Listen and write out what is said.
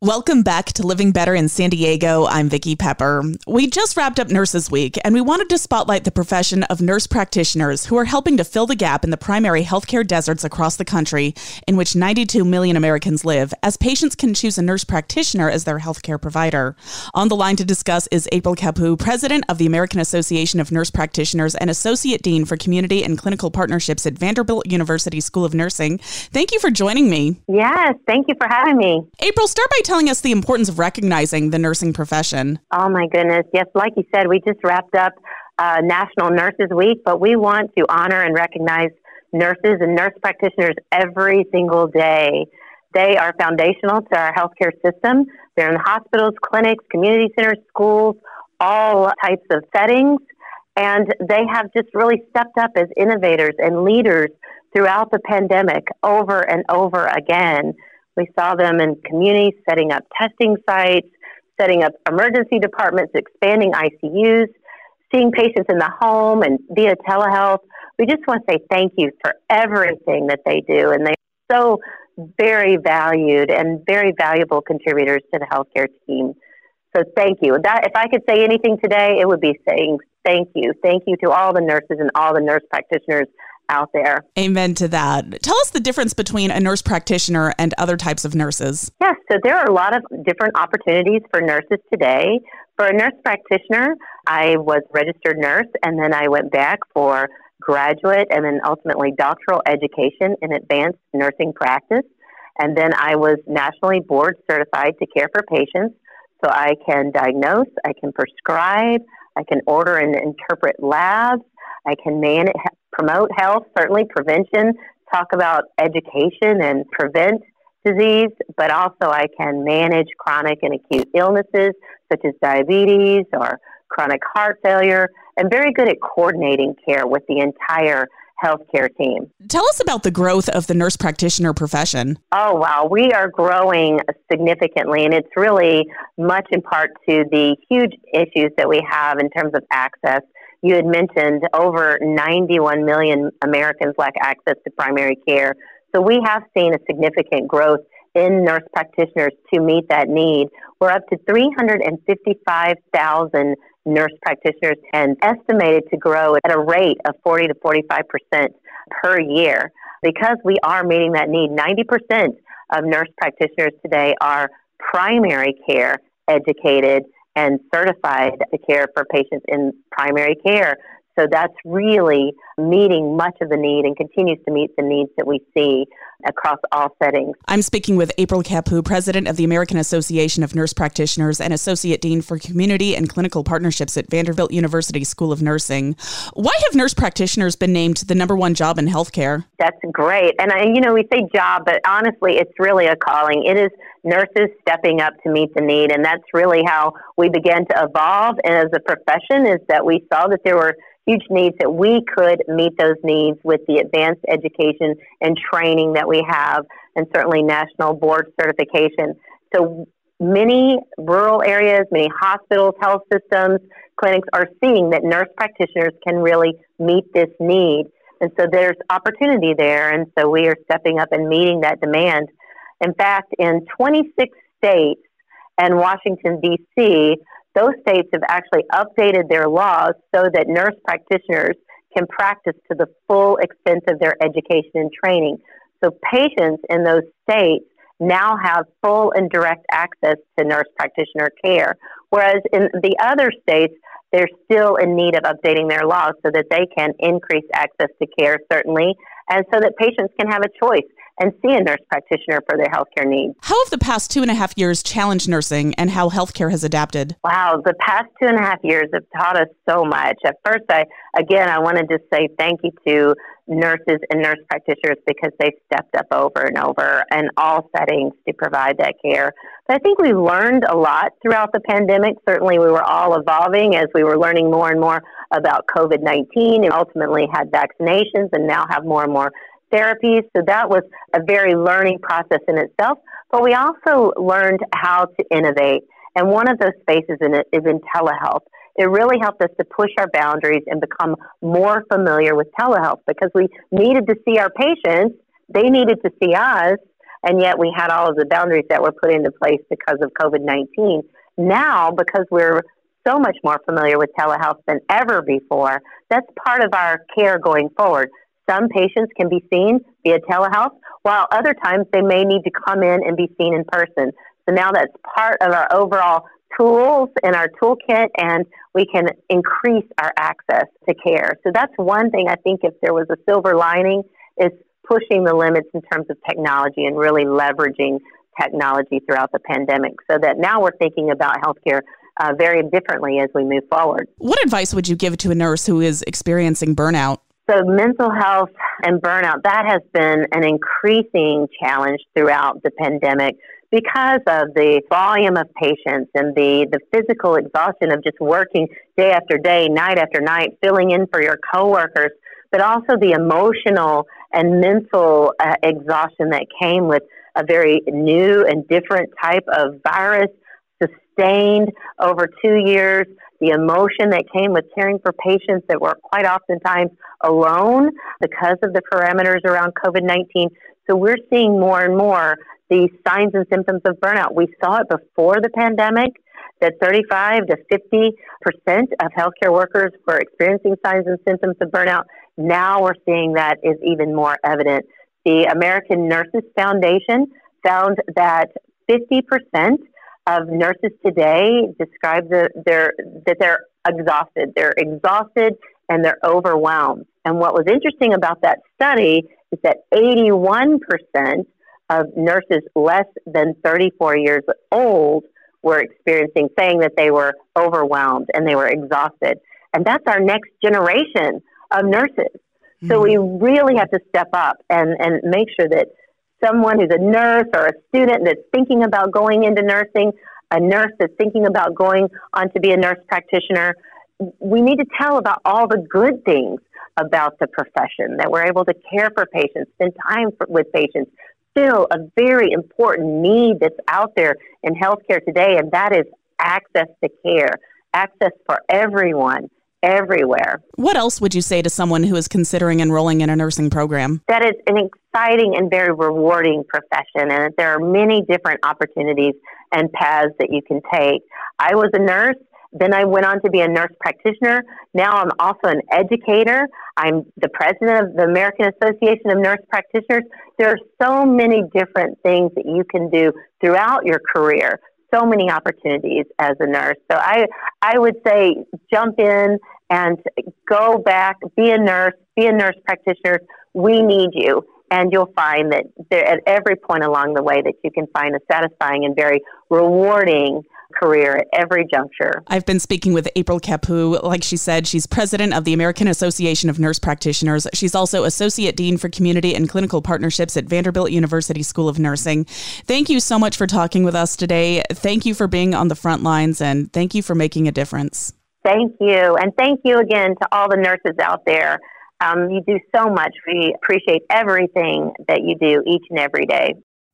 Welcome back to Living Better in San Diego. I'm Vicki Pepper. We just wrapped up Nurses Week and we wanted to spotlight the profession of nurse practitioners who are helping to fill the gap in the primary healthcare deserts across the country in which 92 million Americans live as patients can choose a nurse practitioner as their healthcare provider. On the line to discuss is April Kapu, president of the American Association of Nurse Practitioners and associate dean for community and clinical partnerships at Vanderbilt University School of Nursing. Thank you for joining me. Yes, thank you for having me. April, start by telling us the importance of recognizing the nursing profession. Oh, my goodness. Yes, like you said, we just wrapped up uh, National Nurses Week, but we want to honor and recognize nurses and nurse practitioners every single day. They are foundational to our healthcare system. They're in hospitals, clinics, community centers, schools, all types of settings. And they have just really stepped up as innovators and leaders throughout the pandemic over and over again. We saw them in communities setting up testing sites, setting up emergency departments, expanding ICUs, seeing patients in the home and via telehealth. We just want to say thank you for everything that they do. And they're so very valued and very valuable contributors to the healthcare team. So thank you. That if I could say anything today, it would be saying thank you. Thank you to all the nurses and all the nurse practitioners out there. Amen to that. Tell us the difference between a nurse practitioner and other types of nurses. Yes, so there are a lot of different opportunities for nurses today. For a nurse practitioner, I was registered nurse and then I went back for graduate and then ultimately doctoral education in advanced nursing practice. And then I was nationally board certified to care for patients. So I can diagnose, I can prescribe, I can order and interpret labs, I can manage, promote health, certainly prevention, talk about education and prevent disease, but also I can manage chronic and acute illnesses such as diabetes or chronic heart failure, and very good at coordinating care with the entire healthcare team. Tell us about the growth of the nurse practitioner profession. Oh, wow. We are growing significantly, and it's really much in part to the huge issues that we have in terms of access. You had mentioned over 91 million Americans lack access to primary care. So we have seen a significant growth in nurse practitioners to meet that need. We're up to 355,000 nurse practitioners and estimated to grow at a rate of 40 to 45 percent per year. Because we are meeting that need, 90 percent of nurse practitioners today are primary care educated and certified to care for patients in primary care. So that's really meeting much of the need and continues to meet the needs that we see across all settings. I'm speaking with April Kapu, president of the American Association of Nurse Practitioners and associate dean for community and clinical partnerships at Vanderbilt University School of Nursing. Why have nurse practitioners been named the number one job in healthcare? That's great. And I, you know, we say job, but honestly, it's really a calling. It is nurses stepping up to meet the need, and that's really how we began to evolve. And as a profession, is that we saw that there were huge needs that we could meet those needs with the advanced education and training that we have, and certainly national board certification. So many rural areas, many hospitals, health systems, clinics are seeing that nurse practitioners can really meet this need. And so there's opportunity there, and so we are stepping up and meeting that demand. In fact, in 26 states and Washington, D.C., those states have actually updated their laws so that nurse practitioners can practice to the full extent of their education and training. So patients in those states now have full and direct access to nurse practitioner care. Whereas in the other states, they're still in need of updating their laws so that they can increase access to care, certainly, and so that patients can have a choice and see a nurse practitioner for their healthcare needs. How have the past two and a half years challenged nursing and how healthcare has adapted? Wow, the past two and a half years have taught us so much. At first, I again, I wanted to say thank you to nurses and nurse practitioners because they stepped up over and over in all settings to provide that care. But I think we learned a lot throughout the pandemic. Certainly, we were all evolving as we were learning more and more about COVID 19 and ultimately had vaccinations and now have more and more therapies. So that was a very learning process in itself. But we also learned how to innovate. And one of those spaces in it is in telehealth. It really helped us to push our boundaries and become more familiar with telehealth because we needed to see our patients, they needed to see us, and yet we had all of the boundaries that were put into place because of COVID 19. Now, because we're so much more familiar with telehealth than ever before, that's part of our care going forward. Some patients can be seen via telehealth, while other times they may need to come in and be seen in person. So now that's part of our overall tools in our toolkit, and we can increase our access to care. So that's one thing I think if there was a silver lining is pushing the limits in terms of technology and really leveraging technology throughout the pandemic so that now we're thinking about healthcare uh, very differently as we move forward. What advice would you give to a nurse who is experiencing burnout? So, mental health and burnout, that has been an increasing challenge throughout the pandemic because of the volume of patients and the, the physical exhaustion of just working day after day, night after night, filling in for your coworkers, but also the emotional and mental uh, exhaustion that came with a very new and different type of virus sustained over two years the emotion that came with caring for patients that were quite oftentimes alone because of the parameters around COVID 19. So we're seeing more and more these signs and symptoms of burnout. We saw it before the pandemic that 35 to 50 percent of healthcare workers were experiencing signs and symptoms of burnout. Now we're seeing that is even more evident. The American Nurses Foundation found that 50 percent of nurses today describe the, their, that they're exhausted. They're exhausted and they're overwhelmed. And what was interesting about that study is that 81% of nurses less than 34 years old were experiencing, saying that they were overwhelmed and they were exhausted. And that's our next generation of nurses. Mm-hmm. So we really have to step up and, and make sure that someone who's a nurse or a student that's thinking about going into nursing, a nurse that's thinking about going on to be a nurse practitioner, we need to tell about all the good things about the profession, that we're able to care for patients, spend time for, with patients, fill a very important need that's out there in healthcare today, and that is access to care, access for everyone everywhere. What else would you say to someone who is considering enrolling in a nursing program? That it's an exciting and very rewarding profession, and that there are many different opportunities and paths that you can take. I was a nurse. Then I went on to be a nurse practitioner. Now I'm also an educator. I'm the president of the American Association of Nurse Practitioners. There are so many different things that you can do throughout your career so many opportunities as a nurse. So I I would say jump in and go back, be a nurse, be a nurse practitioner. We need you. And you'll find that there, at every point along the way that you can find a satisfying and very rewarding career at every juncture. I've been speaking with April Kapu. Like she said, she's president of the American Association of Nurse Practitioners. She's also associate dean for community and clinical partnerships at Vanderbilt University School of Nursing. Thank you so much for talking with us today. Thank you for being on the front lines and thank you for making a difference. Thank you. And thank you again to all the nurses out there. Um, you do so much. We appreciate everything that you do each and every day.